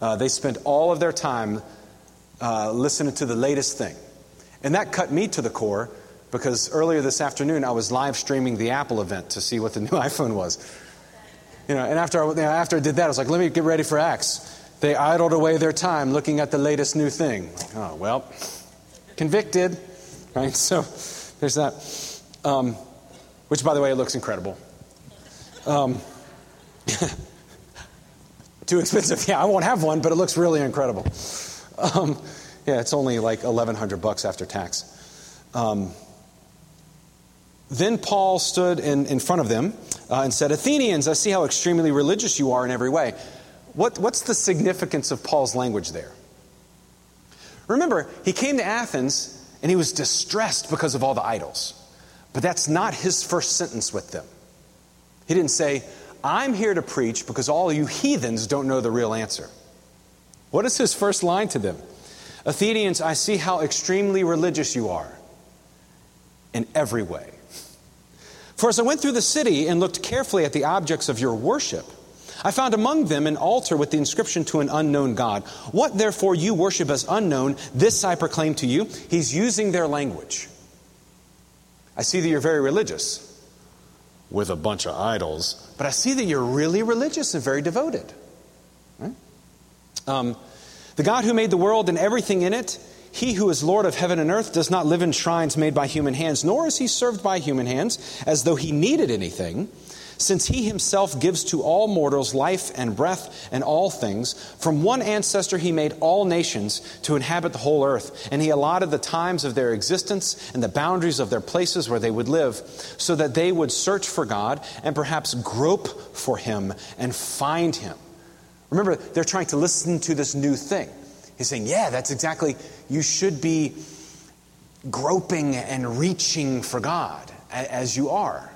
Uh, they spent all of their time uh, listening to the latest thing. And that cut me to the core because earlier this afternoon I was live streaming the Apple event to see what the <laughs> new iPhone was. You know, and after I, you know, after I did that, I was like, let me get ready for Acts. They idled away their time looking at the latest new thing. Oh, well, convicted, right? <laughs> So there's that. Um, which, by the way, it looks incredible. Um, <laughs> too expensive. Yeah, I won't have one, but it looks really incredible. Um, yeah, it's only like 1100 bucks after tax. Um, then Paul stood in, in front of them uh, and said, Athenians, I see how extremely religious you are in every way. What, what's the significance of Paul's language there? Remember, he came to Athens and he was distressed because of all the idols. But that's not his first sentence with them. He didn't say, I'm here to preach because all you heathens don't know the real answer. What is his first line to them? Athenians, I see how extremely religious you are in every way. For as I went through the city and looked carefully at the objects of your worship, I found among them an altar with the inscription to an unknown God. What therefore you worship as unknown, this I proclaim to you. He's using their language. I see that you're very religious with a bunch of idols, but I see that you're really religious and very devoted. Right? Um, the God who made the world and everything in it, he who is Lord of heaven and earth, does not live in shrines made by human hands, nor is he served by human hands as though he needed anything, since he himself gives to all mortals life and breath and all things. From one ancestor he made all nations to inhabit the whole earth, and he allotted the times of their existence and the boundaries of their places where they would live, so that they would search for God and perhaps grope for him and find him. Remember, they're trying to listen to this new thing. He's saying, Yeah, that's exactly, you should be groping and reaching for God as you are.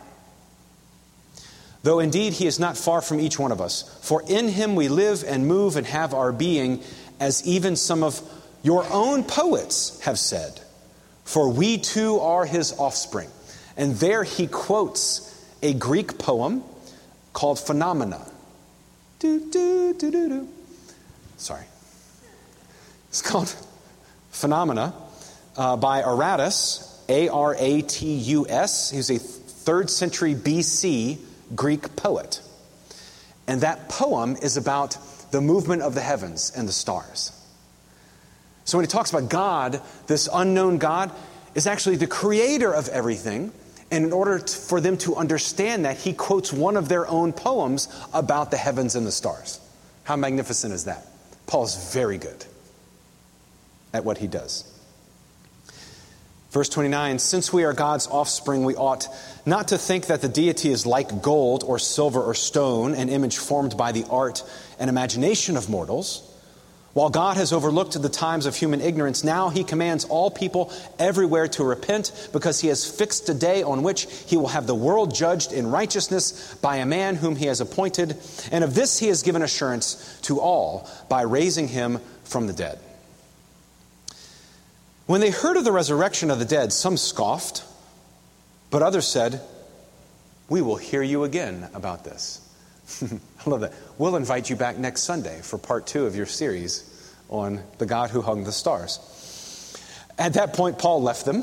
Though indeed he is not far from each one of us. For in him we live and move and have our being, as even some of your own poets have said. For we too are his offspring. And there he quotes a Greek poem called Phenomena. Do, do, do, do, do. Sorry. It's called Phenomena uh, by Aratus, A R A T U S. He's a third century BC Greek poet. And that poem is about the movement of the heavens and the stars. So when he talks about God, this unknown God is actually the creator of everything. And in order to, for them to understand that, he quotes one of their own poems about the heavens and the stars. How magnificent is that? Paul's very good at what he does. Verse 29 Since we are God's offspring, we ought not to think that the deity is like gold or silver or stone, an image formed by the art and imagination of mortals. While God has overlooked the times of human ignorance, now he commands all people everywhere to repent because he has fixed a day on which he will have the world judged in righteousness by a man whom he has appointed. And of this he has given assurance to all by raising him from the dead. When they heard of the resurrection of the dead, some scoffed, but others said, We will hear you again about this. <laughs> I love that. We'll invite you back next Sunday for part two of your series on the God who hung the stars. At that point, Paul left them,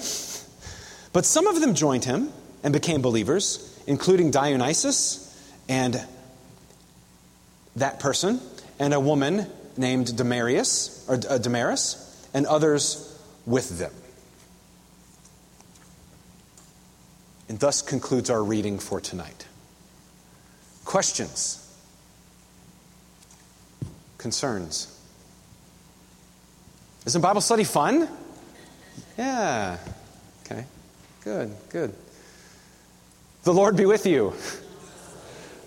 but some of them joined him and became believers, including Dionysius and that person, and a woman named Damaris, or uh, Damaris, and others with them. And thus concludes our reading for tonight. Questions? Concerns? Isn't Bible study fun? Yeah. Okay. Good, good. The Lord be with you.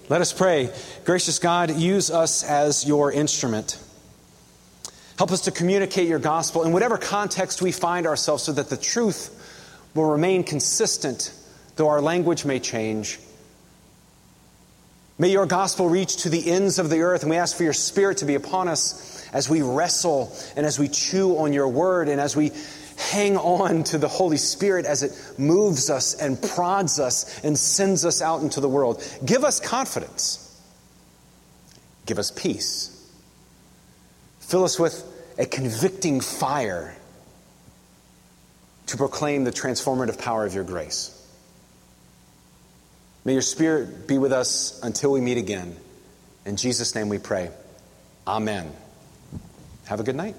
Let us pray. Gracious God, use us as your instrument. Help us to communicate your gospel in whatever context we find ourselves so that the truth will remain consistent, though our language may change. May your gospel reach to the ends of the earth, and we ask for your spirit to be upon us as we wrestle and as we chew on your word and as we hang on to the Holy Spirit as it moves us and prods us and sends us out into the world. Give us confidence. Give us peace. Fill us with a convicting fire to proclaim the transformative power of your grace. May your Spirit be with us until we meet again. In Jesus' name we pray. Amen. Have a good night.